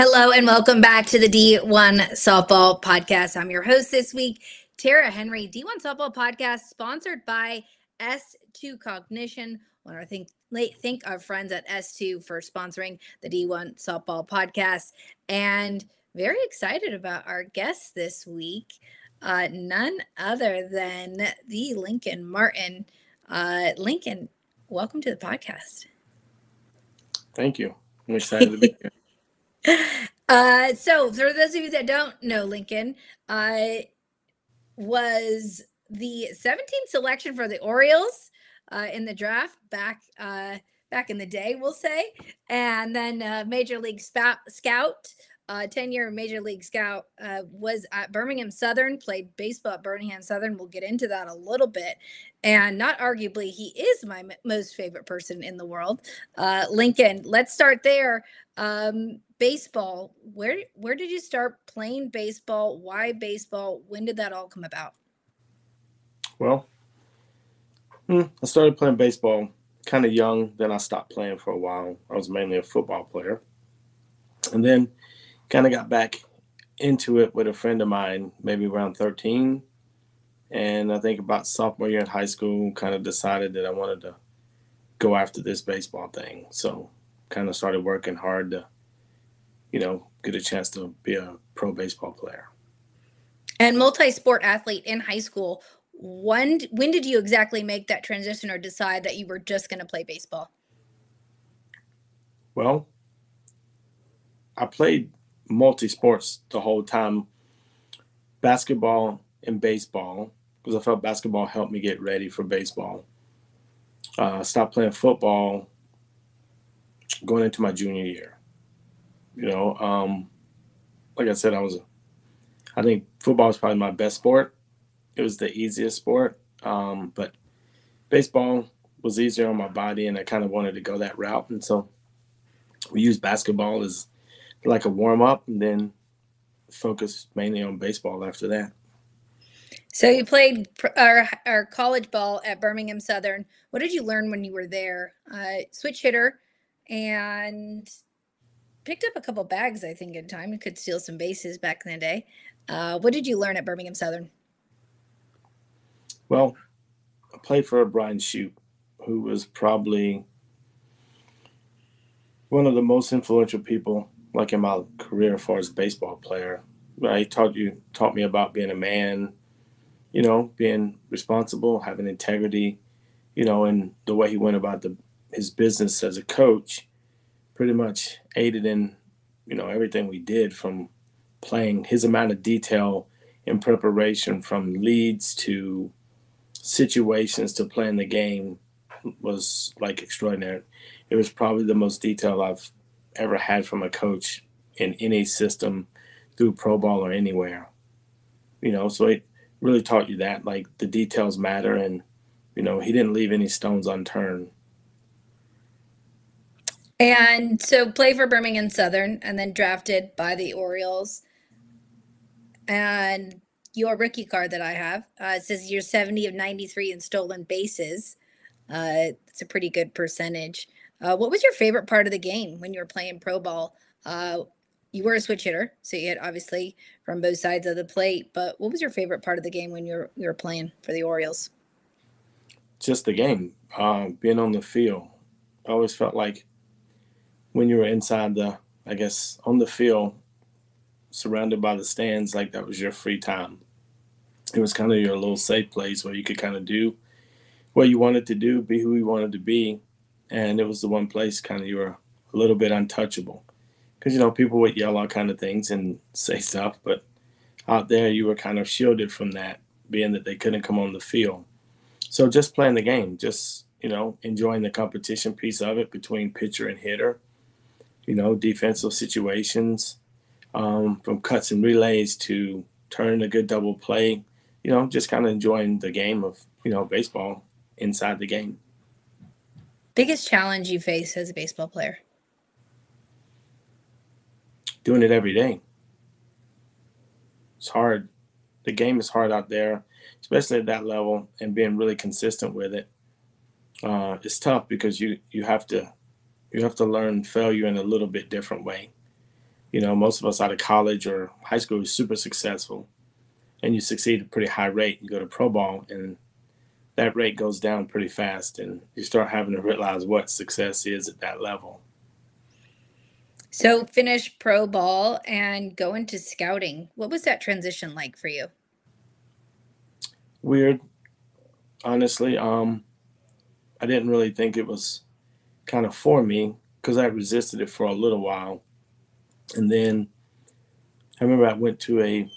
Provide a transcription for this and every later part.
Hello and welcome back to the D1 Softball Podcast. I'm your host this week, Tara Henry. D1 Softball Podcast sponsored by S2 Cognition. I want to thank, thank our friends at S2 for sponsoring the D1 Softball Podcast. And very excited about our guest this week. Uh, none other than the Lincoln Martin. Uh, Lincoln, welcome to the podcast. Thank you. I'm excited to be here. Uh, so, for those of you that don't know, Lincoln uh, was the 17th selection for the Orioles uh, in the draft back uh, back in the day, we'll say, and then uh, Major League Scout, uh, 10 year Major League Scout, uh, was at Birmingham Southern, played baseball at Birmingham Southern. We'll get into that a little bit. And not arguably, he is my m- most favorite person in the world. Uh, Lincoln, let's start there. Um, baseball, where, where did you start playing baseball? Why baseball? When did that all come about? Well, hmm, I started playing baseball kind of young. Then I stopped playing for a while. I was mainly a football player. And then kind of got back into it with a friend of mine, maybe around 13. And I think about sophomore year in high school, kind of decided that I wanted to go after this baseball thing. So kind of started working hard to, you know, get a chance to be a pro baseball player. And multi-sport athlete in high school. When when did you exactly make that transition or decide that you were just going to play baseball? Well, I played multi sports the whole time basketball and baseball because I felt basketball helped me get ready for baseball. Uh, stopped playing football going into my junior year. You know, um, like I said, I was, I think football was probably my best sport. It was the easiest sport, um, but baseball was easier on my body, and I kind of wanted to go that route. And so we used basketball as like a warm up and then focused mainly on baseball after that. So you played our, our college ball at Birmingham Southern. What did you learn when you were there? Uh, switch hitter and picked up a couple bags, I think, in time. You could steal some bases back in the day. Uh, what did you learn at Birmingham Southern? Well, I played for Brian Shoop, who was probably one of the most influential people like in my career as far as a baseball player. He taught you taught me about being a man, you know, being responsible, having integrity, you know, and the way he went about the his business as a coach pretty much aided in, you know, everything we did from playing his amount of detail in preparation from leads to situations to playing the game was like extraordinary. It was probably the most detail I've ever had from a coach in any system through pro ball or anywhere. You know, so it really taught you that like the details matter and you know, he didn't leave any stones unturned. And so play for Birmingham Southern and then drafted by the Orioles. And your rookie card that I have uh, says you're 70 of 93 in stolen bases. Uh, it's a pretty good percentage. Uh, what was your favorite part of the game when you were playing pro ball? Uh, you were a switch hitter, so you had obviously from both sides of the plate. But what was your favorite part of the game when you were you were playing for the Orioles? Just the game, uh, being on the field. I always felt like when you were inside the, I guess, on the field, surrounded by the stands, like that was your free time. It was kind of your little safe place where you could kind of do what you wanted to do, be who you wanted to be, and it was the one place kind of you were a little bit untouchable. Because you know people would yell all kind of things and say stuff but out there you were kind of shielded from that being that they couldn't come on the field. So just playing the game just you know enjoying the competition piece of it between pitcher and hitter you know defensive situations um, from cuts and relays to turning a good double play you know just kind of enjoying the game of you know baseball inside the game Biggest challenge you face as a baseball player? Doing it every day. It's hard. The game is hard out there, especially at that level, and being really consistent with it. Uh, it's tough because you you have to you have to learn failure in a little bit different way. you know, most of us out of college or high school is super successful and you succeed at a pretty high rate. You go to pro ball and that rate goes down pretty fast and you start having to realize what success is at that level. So finish pro ball and go into scouting. What was that transition like for you? Weird. Honestly, um I didn't really think it was kind of for me because I resisted it for a little while. And then I remember I went to a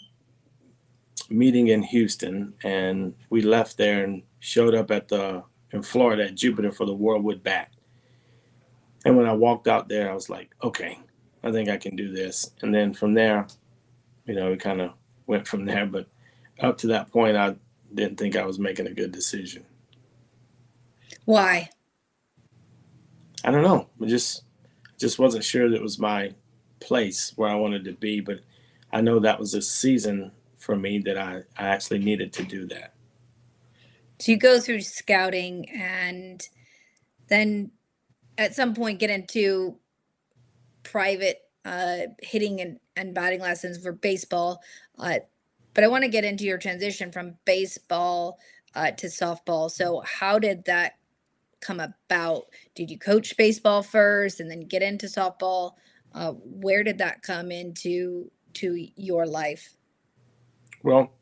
meeting in Houston and we left there and showed up at the in Florida at Jupiter for the World Wood Bat. And when I walked out there, I was like, okay, I think I can do this. And then from there, you know, we kind of went from there. But up to that point, I didn't think I was making a good decision. Why? I don't know. I just just wasn't sure that was my place where I wanted to be. But I know that was a season for me that I, I actually needed to do that. So you go through scouting and then at some point get into private uh, hitting and, and batting lessons for baseball. Uh, but I want to get into your transition from baseball uh, to softball. So, how did that come about? Did you coach baseball first and then get into softball? Uh, where did that come into to your life? Well,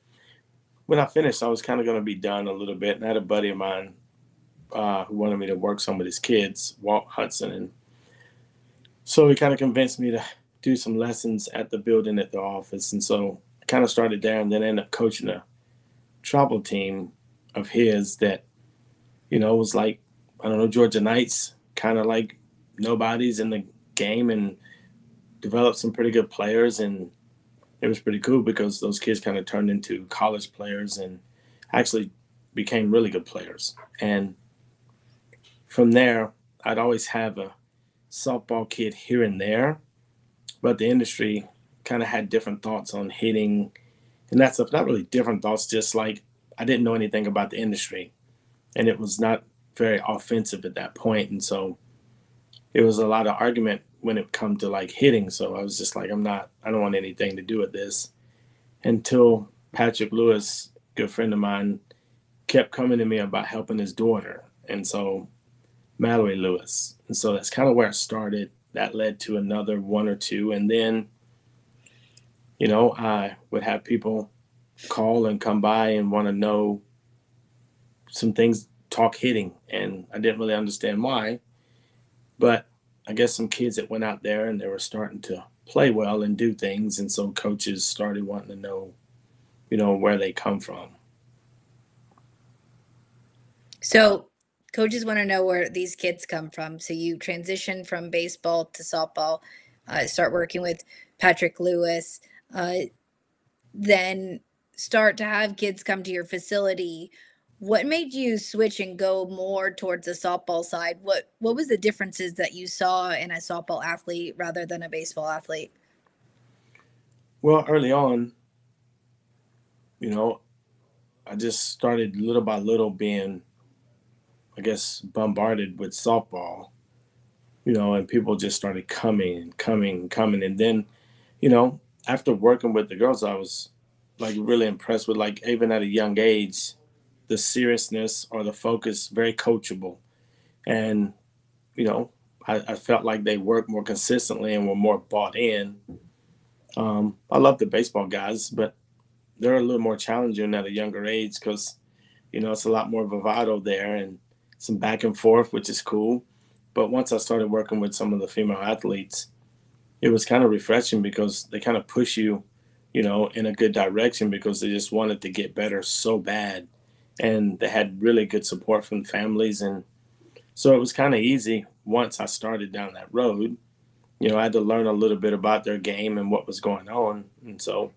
when I finished, I was kind of going to be done a little bit. And I had a buddy of mine uh, who wanted me to work some of his kids, Walt Hudson. And so he kind of convinced me to do some lessons at the building at the office. And so I kind of started there and then ended up coaching a travel team of his that, you know, was like, I don't know, Georgia Knights, kind of like nobody's in the game and developed some pretty good players. And it was pretty cool because those kids kind of turned into college players and actually became really good players. And from there, I'd always have a softball kid here and there, but the industry kind of had different thoughts on hitting and that stuff. Not really different thoughts, just like I didn't know anything about the industry, and it was not very offensive at that point, and so it was a lot of argument when it come to like hitting. So I was just like, I'm not, I don't want anything to do with this until Patrick Lewis, good friend of mine, kept coming to me about helping his daughter. And so Mallory Lewis. And so that's kind of where it started. That led to another one or two. And then, you know, I would have people call and come by and want to know some things, talk hitting. And I didn't really understand why. But I guess some kids that went out there and they were starting to play well and do things, and so coaches started wanting to know, you know, where they come from. So coaches want to know where these kids come from. So you transition from baseball to softball, uh, start working with Patrick Lewis, uh, then start to have kids come to your facility what made you switch and go more towards the softball side? What what was the differences that you saw in a softball athlete rather than a baseball athlete? Well, early on, you know, I just started little by little being, I guess, bombarded with softball, you know, and people just started coming and coming and coming. And then, you know, after working with the girls, I was like really impressed with like even at a young age, the seriousness or the focus very coachable. And, you know, I, I felt like they worked more consistently and were more bought in. Um, I love the baseball guys, but they're a little more challenging at a younger age because, you know, it's a lot more bravado there and some back and forth, which is cool. But once I started working with some of the female athletes, it was kind of refreshing because they kind of push you, you know, in a good direction because they just wanted to get better so bad and they had really good support from families and so it was kind of easy once i started down that road. You know i had to learn a little bit about their game and what was going on and so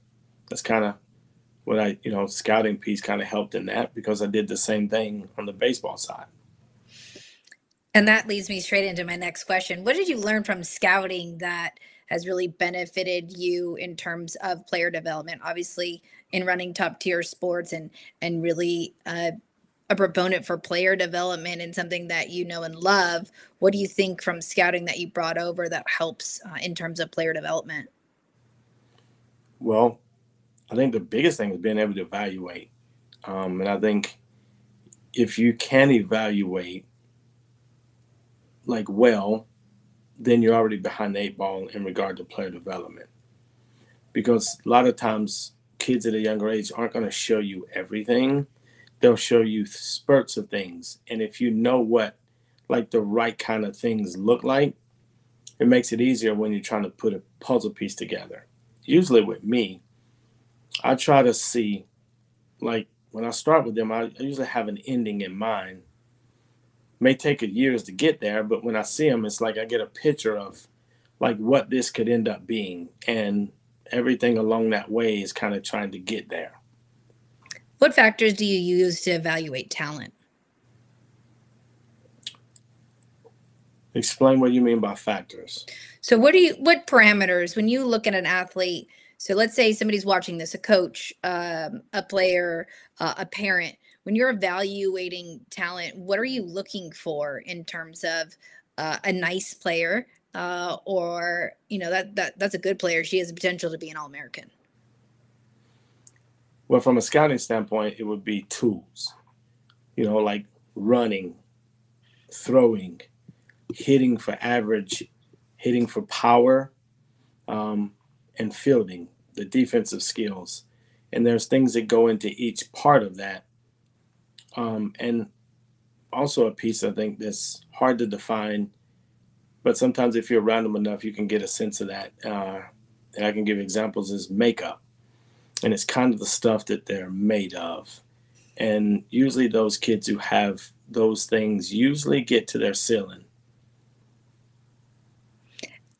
that's kind of what i you know scouting piece kind of helped in that because i did the same thing on the baseball side. And that leads me straight into my next question. What did you learn from scouting that has really benefited you in terms of player development? Obviously in running top tier sports and and really uh, a proponent for player development and something that you know and love what do you think from scouting that you brought over that helps uh, in terms of player development Well, I think the biggest thing is being able to evaluate. Um, and I think if you can evaluate like well, then you're already behind the eight ball in regard to player development. Because a lot of times kids at a younger age aren't going to show you everything. They'll show you spurts of things. And if you know what like the right kind of things look like, it makes it easier when you're trying to put a puzzle piece together. Usually with me, I try to see, like when I start with them, I, usually have an ending in mind. May take years to get there, but when I see them, it's like I get a picture of like what this could end up being, and everything along that way is kind of trying to get there. What factors do you use to evaluate talent? Explain what you mean by factors. So, what do you, what parameters, when you look at an athlete, so let's say somebody's watching this, a coach, um, a player, uh, a parent. When you're evaluating talent, what are you looking for in terms of uh, a nice player, uh, or you know that that that's a good player. She has the potential to be an All American. Well, from a scouting standpoint, it would be tools. You know, like running, throwing, hitting for average, hitting for power, um, and fielding the defensive skills. And there's things that go into each part of that. Um, and also a piece I think that's hard to define, but sometimes if you're them enough, you can get a sense of that. Uh, and I can give examples is makeup. And it's kind of the stuff that they're made of. And usually those kids who have those things usually get to their ceiling.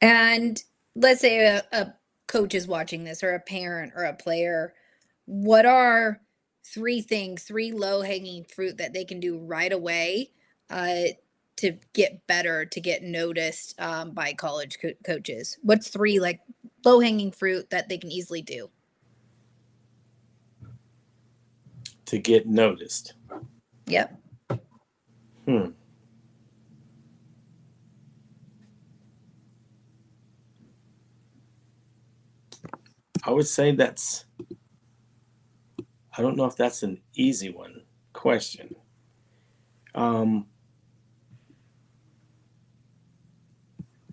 And let's say a, a coach is watching this or a parent or a player, what are three things, three low hanging fruit that they can do right away uh, to get better, to get noticed um, by college co- coaches? What's three like low hanging fruit that they can easily do? To get noticed. Yep. Hmm. I would say that's, I don't know if that's an easy one question. Um,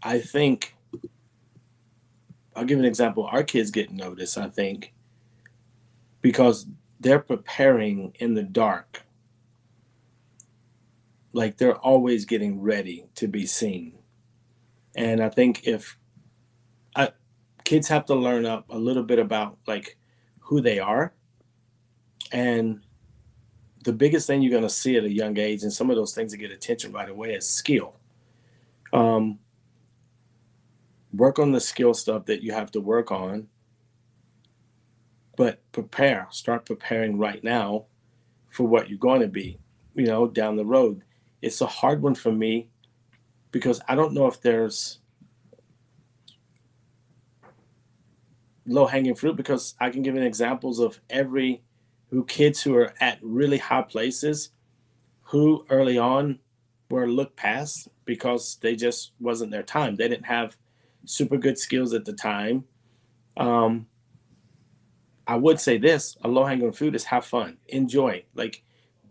I think, I'll give an example. Our kids get noticed, I think, because they're preparing in the dark. Like they're always getting ready to be seen. And I think if kids have to learn up a little bit about like who they are and the biggest thing you're going to see at a young age and some of those things that get attention right away is skill um, work on the skill stuff that you have to work on but prepare start preparing right now for what you're going to be you know down the road it's a hard one for me because i don't know if there's low hanging fruit because I can give an examples of every who kids who are at really high places who early on were looked past because they just wasn't their time. They didn't have super good skills at the time. Um, I would say this: a low hanging fruit is have fun, enjoy, like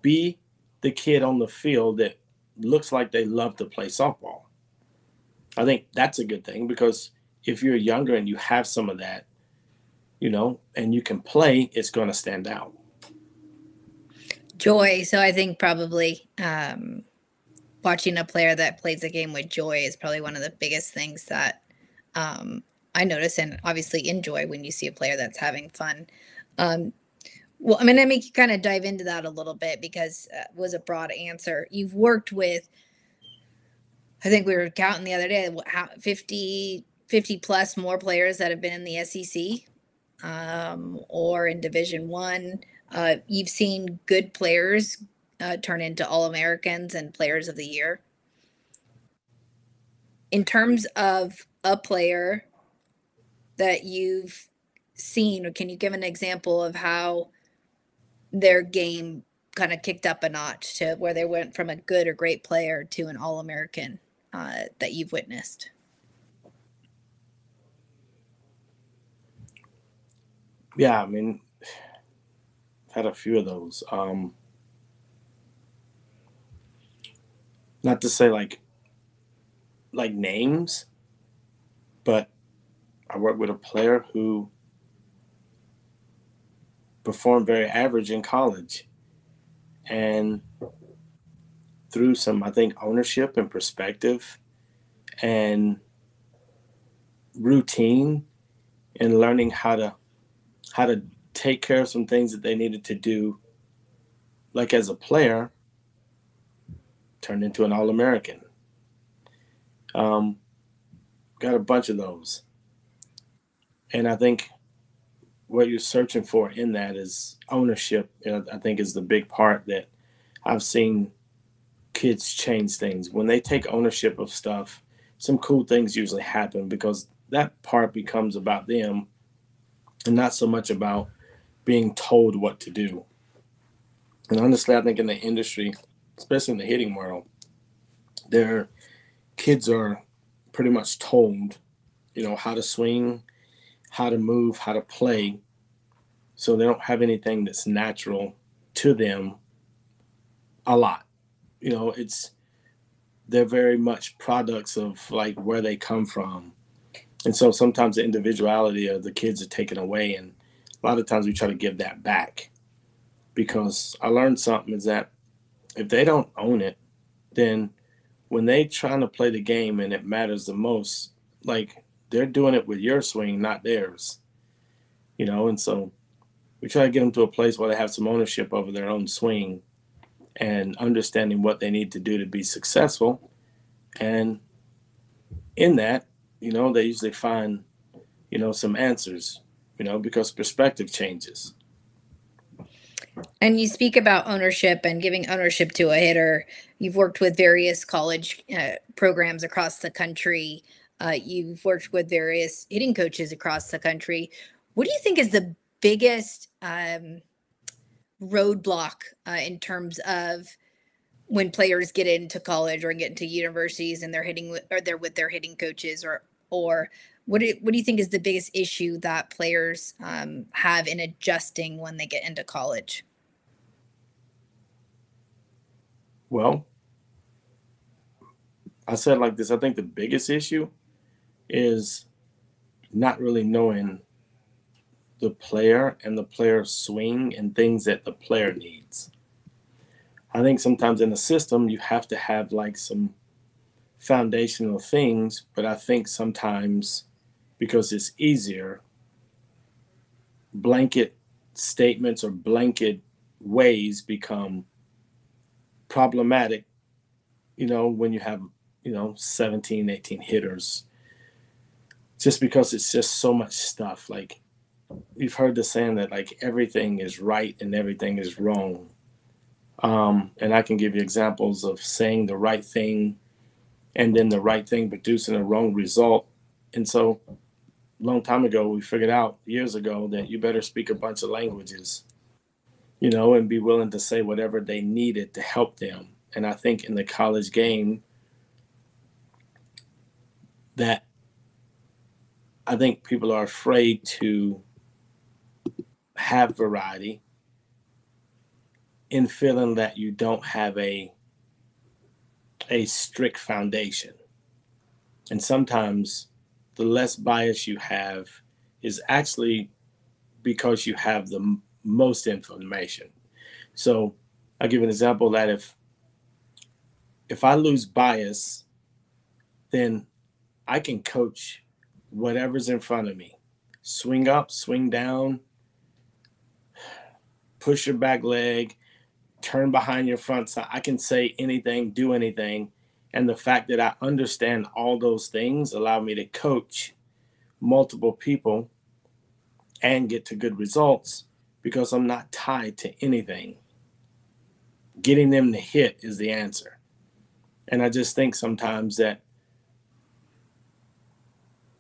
be the kid on the field that looks like they love to play softball. I think that's a good thing because if you're younger and you have some of that, you know, and you can play, it's going to stand out. Joy. So I think probably um, watching a player that plays the game with joy is probably one of the biggest things that um, I notice and obviously enjoy when you see a player that's having fun. Um, well, I'm going to make you kind of dive into that a little bit because uh, was a broad answer. You've worked with, I think we were counting the other day, how 50, 50 plus more players that have been in the SEC um, or in Division One. Uh, you've seen good players uh, turn into All Americans and Players of the Year. In terms of a player that you've seen, or can you give an example of how their game kind of kicked up a notch to where they went from a good or great player to an All American uh, that you've witnessed? Yeah, I mean, had a few of those. Um, not to say like like names, but I worked with a player who performed very average in college. And through some, I think, ownership and perspective and routine and learning how to how to take care of some things that they needed to do like as a player turned into an all-american um, got a bunch of those. And i think what you're searching for in that is ownership. I think is the big part that i've seen kids change things. When they take ownership of stuff some cool things usually happen because that part becomes about them and not so much about being told what to do. And honestly, I think in the industry, especially in the hitting world, their kids are pretty much told, you know, how to swing, how to move, how to play. So they don't have anything that's natural to them a lot. You know, it's they're very much products of like where they come from and so sometimes the individuality of the kids are taken away and a lot of times we try to give that back because i learned something is that if they don't own it then when they trying to play the game and it matters the most like they're doing it with your swing not theirs you know and so we try to get them to a place where they have some ownership over their own swing and understanding what they need to do to be successful and in that you know, they usually find, you know, some answers, you know, because perspective changes. And you speak about ownership and giving ownership to a hitter. You've worked with various college uh, programs across the country. Uh, you've worked with various hitting coaches across the country. What do you think is the biggest um, roadblock uh, in terms of when players get into college or get into universities and they're hitting with, or they're with their hitting coaches or or what do you, what do you think is the biggest issue that players um, have in adjusting when they get into college? Well, I said like this. I think the biggest issue is not really knowing the player and the player's swing and things that the player needs. I think sometimes in the system you have to have like some foundational things, but I think sometimes because it's easier, blanket statements or blanket ways become problematic, you know, when you have, you know, 17, 18 hitters, just because it's just so much stuff. Like, you've heard the saying that like everything is right and everything is wrong. Um, and I can give you examples of saying the right thing and then the right thing producing a wrong result. And so, long time ago, we figured out years ago that you better speak a bunch of languages, you know, and be willing to say whatever they needed to help them. And I think in the college game, that I think people are afraid to have variety in feeling that you don't have a a strict foundation. And sometimes the less bias you have is actually because you have the most information. So I'll give an example that if if I lose bias, then I can coach whatever's in front of me. Swing up, swing down, push your back leg, turn behind your front side. I can say anything, do anything. And the fact that I understand all those things allow me to coach multiple people and get to good results because I'm not tied to anything. Getting them to hit is the answer. And I just think sometimes that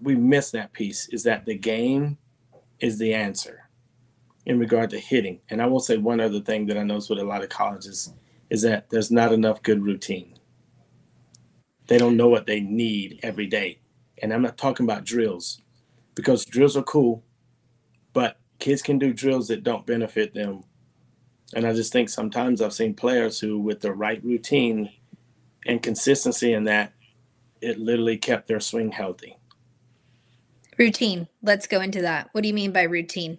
we miss that piece is that the game is the answer in regard to hitting. And I will say one other thing that I notice with a lot of colleges is that there's not enough good routine. They don't know what they need every day. And I'm not talking about drills because drills are cool, but kids can do drills that don't benefit them. And I just think sometimes I've seen players who, with the right routine and consistency in that, it literally kept their swing healthy. Routine. Let's go into that. What do you mean by routine?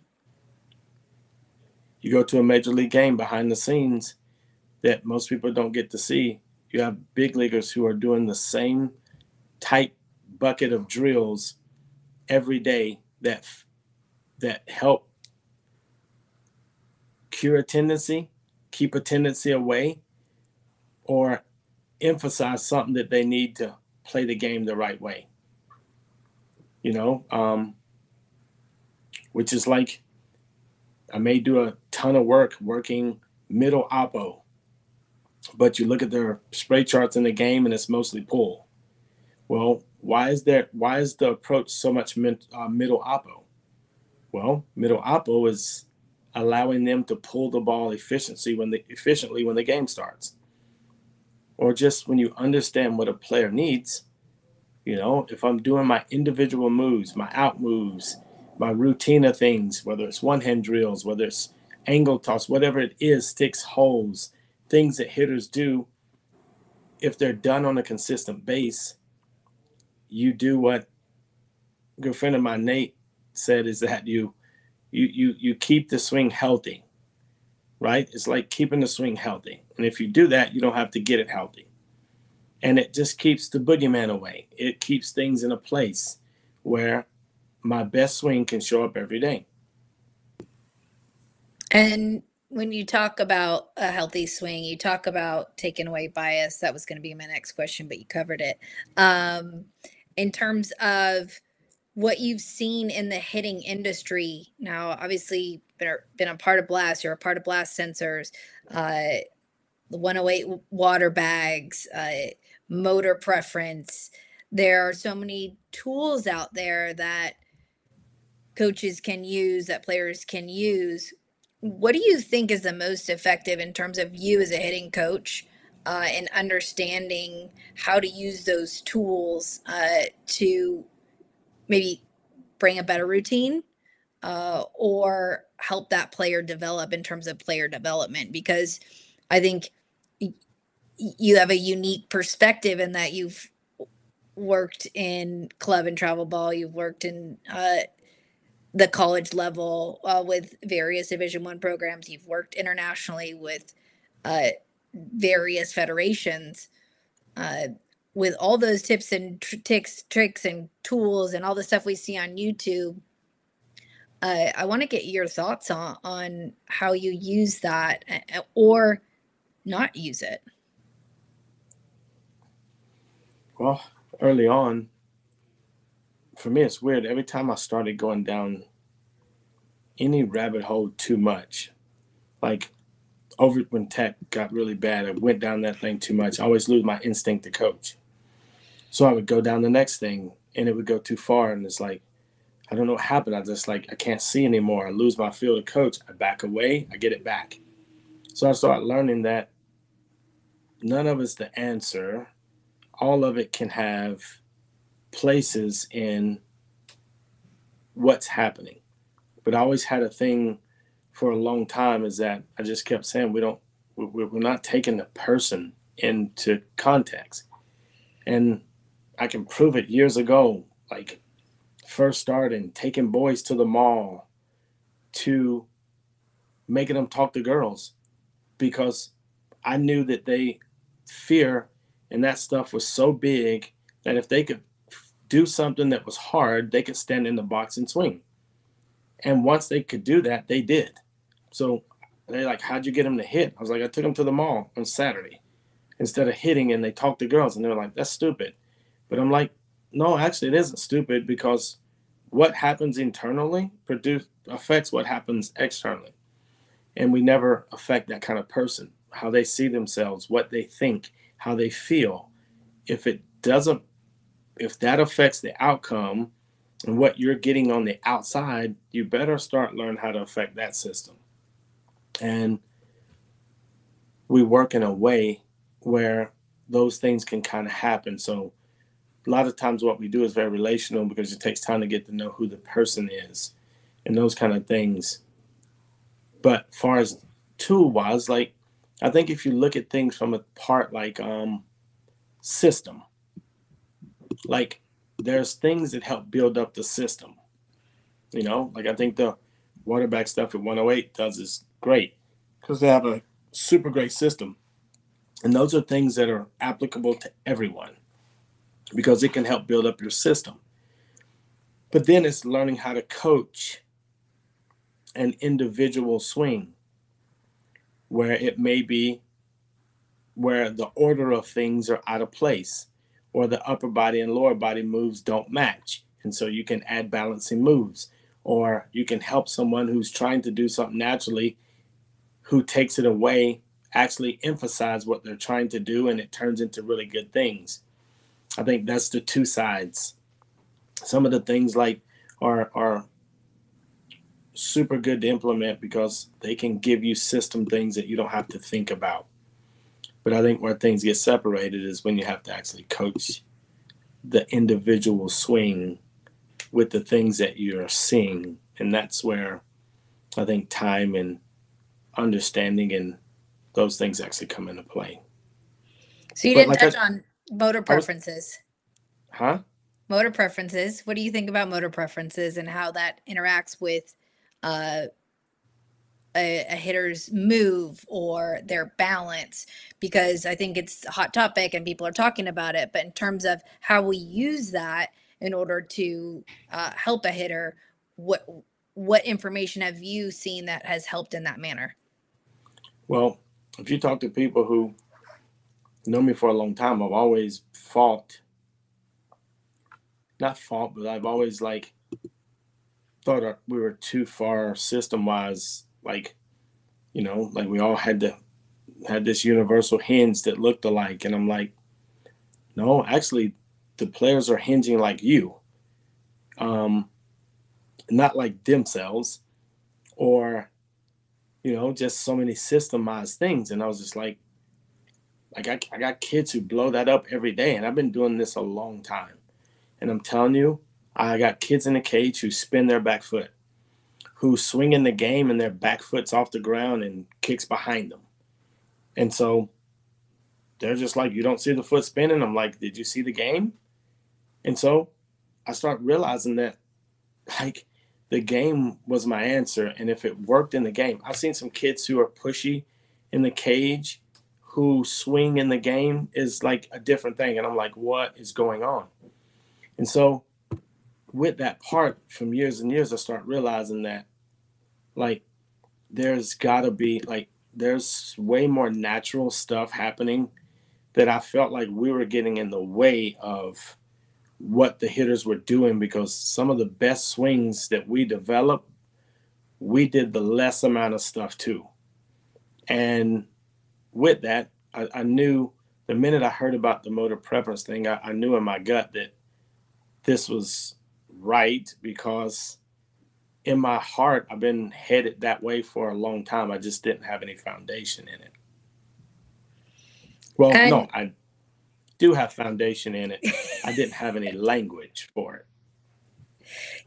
You go to a major league game behind the scenes that most people don't get to see. You have big leaguers who are doing the same tight bucket of drills every day that that help cure a tendency, keep a tendency away, or emphasize something that they need to play the game the right way. You know, um, which is like I may do a ton of work working middle oppo, but you look at their spray charts in the game and it's mostly pull. Well, why is there? Why is the approach so much uh, middle oppo? Well, middle oppo is allowing them to pull the ball efficiency when the efficiently when the game starts, or just when you understand what a player needs. You know, if I'm doing my individual moves, my out moves, my routine of things, whether it's one hand drills, whether it's angle toss, whatever it is, sticks, holes, things that hitters do, if they're done on a consistent base, you do what a good friend of mine Nate said is that you you you you keep the swing healthy. Right? It's like keeping the swing healthy. And if you do that, you don't have to get it healthy. And it just keeps the boogeyman away. It keeps things in a place where my best swing can show up every day. And when you talk about a healthy swing, you talk about taking away bias. That was going to be my next question, but you covered it. Um, in terms of what you've seen in the hitting industry now, obviously been, been a part of Blast. You're a part of Blast Sensors, uh, the 108 water bags, uh, motor preference. There are so many tools out there that coaches can use, that players can use. What do you think is the most effective in terms of you as a hitting coach uh, and understanding how to use those tools uh, to maybe bring a better routine uh, or help that player develop in terms of player development? Because I think you have a unique perspective in that you've worked in club and travel ball, you've worked in uh, the college level uh, with various division one programs you've worked internationally with uh, various federations uh, with all those tips and tr- tricks tricks and tools and all the stuff we see on youtube uh, i want to get your thoughts on, on how you use that or not use it well early on for me, it's weird. Every time I started going down any rabbit hole too much, like over when tech got really bad, I went down that thing too much. I always lose my instinct to coach. So I would go down the next thing and it would go too far. And it's like, I don't know what happened. I just like, I can't see anymore. I lose my field of coach. I back away, I get it back. So I started learning that none of it's the answer. All of it can have places in what's happening. But I always had a thing for a long time is that I just kept saying we don't we're not taking the person into context. And I can prove it years ago, like first starting, taking boys to the mall to making them talk to girls because I knew that they fear and that stuff was so big that if they could do something that was hard, they could stand in the box and swing. And once they could do that, they did. So they're like, How'd you get them to hit? I was like, I took them to the mall on Saturday instead of hitting, and they talked to girls, and they were like, That's stupid. But I'm like, No, actually, it isn't stupid because what happens internally produce affects what happens externally. And we never affect that kind of person, how they see themselves, what they think, how they feel. If it doesn't if that affects the outcome and what you're getting on the outside, you better start learning how to affect that system. And we work in a way where those things can kind of happen. So a lot of times what we do is very relational because it takes time to get to know who the person is. and those kind of things. But far as tool wise, like I think if you look at things from a part like um system, like there's things that help build up the system. You know, like I think the water bag stuff at 108 does is great because they have a super great system. And those are things that are applicable to everyone because it can help build up your system. But then it's learning how to coach an individual swing where it may be where the order of things are out of place or the upper body and lower body moves don't match. And so you can add balancing moves or you can help someone who's trying to do something naturally who takes it away actually emphasize what they're trying to do and it turns into really good things. I think that's the two sides. Some of the things like are are super good to implement because they can give you system things that you don't have to think about. But I think where things get separated is when you have to actually coach the individual swing with the things that you're seeing. And that's where I think time and understanding and those things actually come into play. So you But didn't like I- touch on motor I was- preferences. Huh? motor preferences. What do you think about motor preferences and how that interacts with uh, a, a hitter's move or their balance? Because I think it's a hot topic and people are talking about it. But in terms of how we use that in order to uh, help a hitter, what what information have you seen that has helped in that manner? Well, if you talk to people who know me for a long time, I've always fought, not fought, but I've always like thought we were too far system wise. Like, you know, like we all had to had this universal hinge that looked alike, and I'm like, no, actually, the players are hinging like you, um, not like themselves, or you know, just so many systemized things. And I was just like, like I, I got kids who blow that up every day, and I've been doing this a long time. And I'm telling you, I got kids in the cage who spin their back foot, who swing in the game and their back foot's off the ground and kicks behind them. And so they're just like, you don't see the foot spinning. I'm like, did you see the game? And so I start realizing that, like, the game was my answer. And if it worked in the game, I've seen some kids who are pushy in the cage who swing in the game is like a different thing. And I'm like, what is going on? And so with that part from years and years, I start realizing that like there's gotta be like there's way more natural stuff happening that I felt like we were getting in the way of what the hitters were doing because some of the best swings that we developed, we did the less amount of stuff too. And with that, I, I knew the minute I heard about the motor preference thing, I, I knew in my gut that this was right because in my heart, I've been headed that way for a long time. I just didn't have any foundation in it. Well, no, I do have foundation in it. I didn't have any language for it.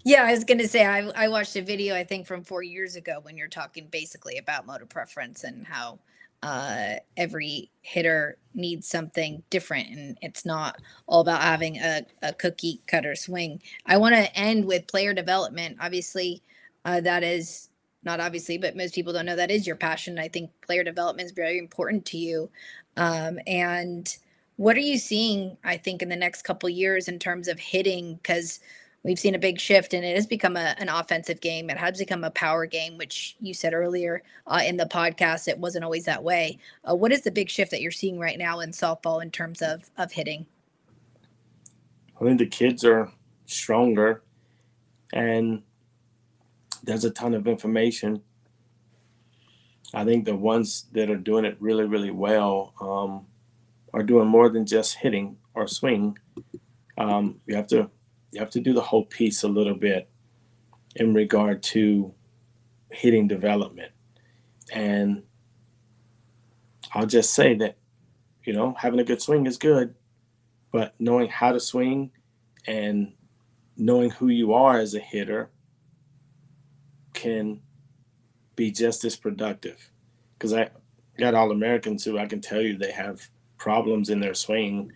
Yeah, I was gonna say I I watched a video I think from four years ago when you're talking basically about motor preference and how uh, every hitter needs something different and it's not all about having a, a cookie cutter swing. I want to end with player development. Obviously, uh, that is not obviously, but most people don't know that is your passion. I think player development is very important to you. Um, and what are you seeing? I think in the next couple years in terms of hitting because we've seen a big shift and it has become a, an offensive game it has become a power game which you said earlier uh, in the podcast it wasn't always that way uh, what is the big shift that you're seeing right now in softball in terms of of hitting I think the kids are stronger and there's a ton of information. I think the ones that are doing it really, really well um, are doing more than just hitting or swing. Um, you have to you have to do the whole piece a little bit in regard to hitting development. And I'll just say that, you know, having a good swing is good, but knowing how to swing and knowing who you are as a hitter can be just as productive. Because I got all Americans who I can tell you they have problems in their swing,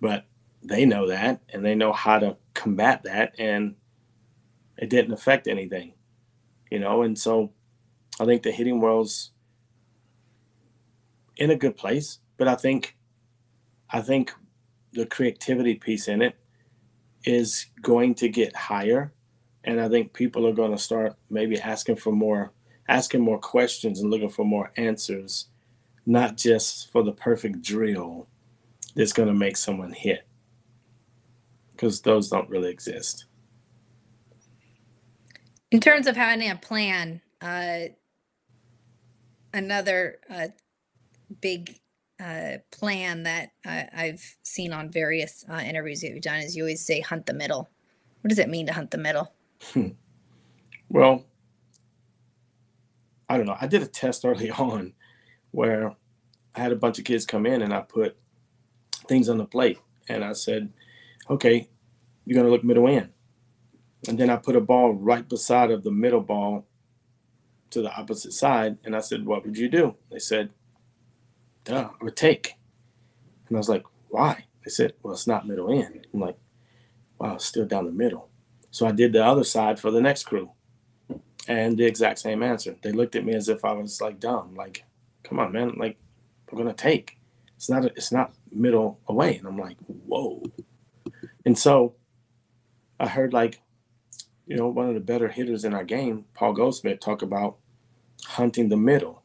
but they know that and they know how to combat that, and it didn't affect anything, you know. And so I think the hitting world's in a good place, but I think I think the creativity piece in it is going to get higher and i think people are going to start maybe asking for more asking more questions and looking for more answers not just for the perfect drill that's going to make someone hit because those don't really exist in terms of having a plan uh, another uh, big uh, plan that I've seen on various uh, interviews that you've done is you always say hunt the middle. What does it mean to hunt the middle? Hmm. Well, I don't know. I did a test early on where I had a bunch of kids come in and I put things on the plate and I said, okay, you're to look middle in. And then I put a ball right beside of the middle ball to the opposite side. And I said, what would you do? They said, duh, I would take. And I was like, why? They said, well, it's not middle in. I'm like, wow, it's still down the middle. So I did the other side for the next crew and the exact same answer. They looked at me as if I was like dumb. Like, come on, man. Like, we're gonna take. It's not. A, it's not middle away. And I'm like, whoa. And so, I heard like, you know, one of the better hitters in our game, Paul Goldschmidt, talk about hunting the middle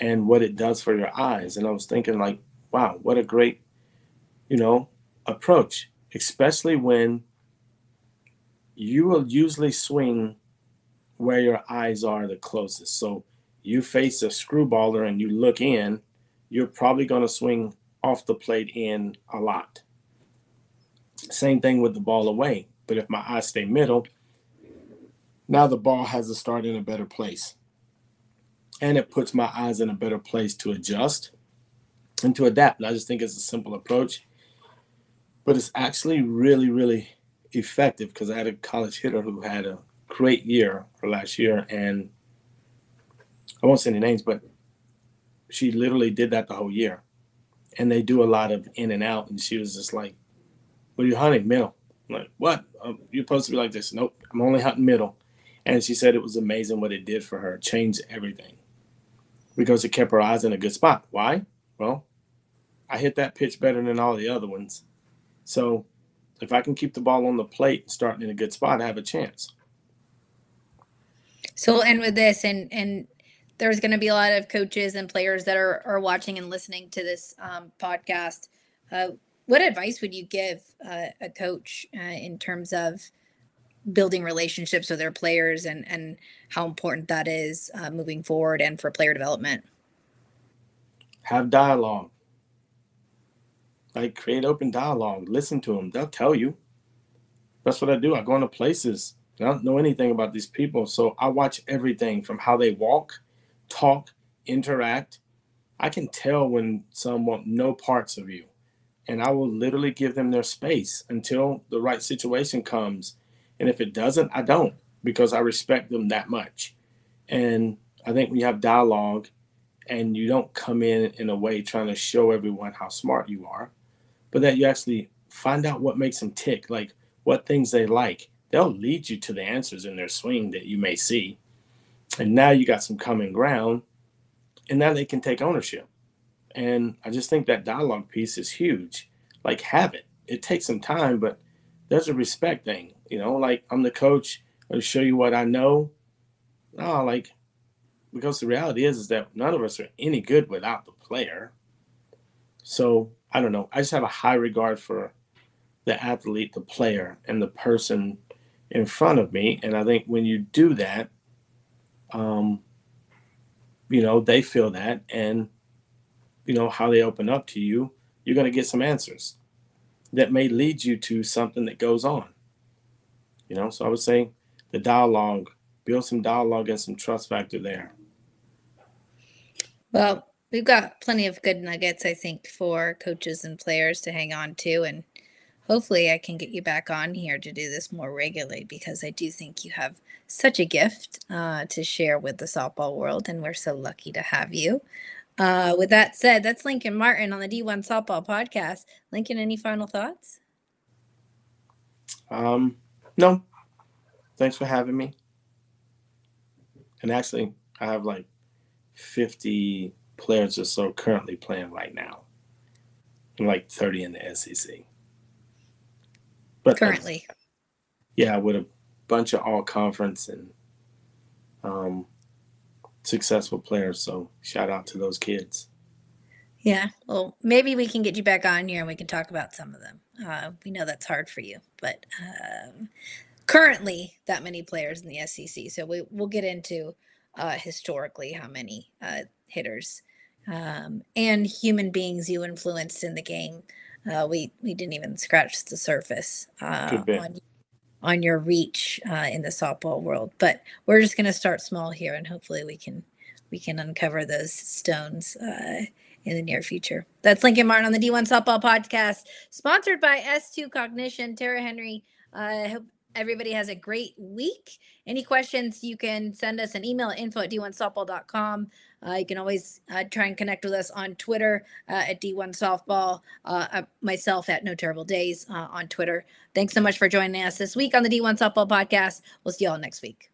and what it does for your eyes. And I was thinking, like, wow, what a great, you know, approach, especially when you will usually swing where your eyes are the closest. So you face a screwballer and you look in, you're probably going to swing off the plate in a lot. Same thing with the ball away. But if my eyes stay middle, now the ball has to start in a better place and it puts my eyes in a better place to adjust and to adapt. And I just think it's a simple approach, but it's actually really, really effective because I had a college hitter who had a great year for last year, and I won't say any names, but she literally did that the whole year. And they do a lot of in and out, and she was just like, "What are you hunting? Middle." I'm like, "What? Um, you're supposed to be like this?" Nope, I'm only hunting middle. And she said it was amazing what it did for her, changed everything because it kept her eyes in a good spot. Why? Well, I hit that pitch better than all the other ones. So if I can keep the ball on the plate and start in a good spot, I have a chance. So we'll end with this and and there's going to be a lot of coaches and players that are, are watching and listening to this um, podcast. Uh, what advice would you give uh, a coach uh, in terms of building relationships with their players and and how important that is uh, moving forward and for player development? Have dialogue. Like create open dialogue. Listen to them they'll tell you. That's what i do. I go into places. I don't know anything about these people so i watch everything from how they walk talk interact. I can tell when someone no parts of you and i will literally give them their space until the right situation comes and if it doesn't, I don't because I respect them that much. And I think when you have dialogue and you don't come in in a way trying to show everyone how smart you are, but that you actually find out what makes them tick, like what things they like, they'll lead you to the answers in their swing that you may see. And now you got some common ground, and now they can take ownership. And I just think that dialogue piece is huge. Like, have it. It takes some time, but there's a respect thing. You know, like I'm the coach. I'll show you what I know. No, like because the reality is is that none of us are any good without the player. So I don't know. I just have a high regard for the athlete, the player, and the person in front of me. And I think when you do that, um, you know, they feel that and you know how they open up to you, you're gonna get some answers that may lead you to something that goes on. You know, so I would say the dialogue, build some dialogue and some trust factor there. Well, we've got plenty of good nuggets, I think, for coaches and players to hang on to. And hopefully, I can get you back on here to do this more regularly because I do think you have such a gift uh, to share with the softball world, and we're so lucky to have you. Uh, with that said, that's Lincoln Martin on the D1 Softball Podcast. Lincoln, any final thoughts? Um, no. Thanks for having me. And actually, I have like 50 players or so currently playing right now, and like 30 in the SEC. But currently, yeah, with a bunch of all conference and um, successful players. So shout out to those kids. Yeah, well, maybe we can get you back on here and we can talk about some of them. Uh, we know that's hard for you, but um, currently that many players in the SEC. So we we'll get into uh, historically how many uh, hitters um, and human beings you influenced in the game. Uh, we we didn't even scratch the surface uh, on on your reach uh, in the softball world. But we're just going to start small here, and hopefully we can we can uncover those stones uh, in the near future. That's Lincoln Martin on the D1 Softball Podcast, sponsored by S2 Cognition. Tara Henry. I uh, hope everybody has a great week. Any questions, you can send us an email at info at d1softball.com. Uh, you can always uh, try and connect with us on Twitter uh, at D1 Softball, uh, uh, myself at No Terrible Days on Twitter. Thanks so much for joining us this week on the D1 Softball Podcast. We'll see you all next week.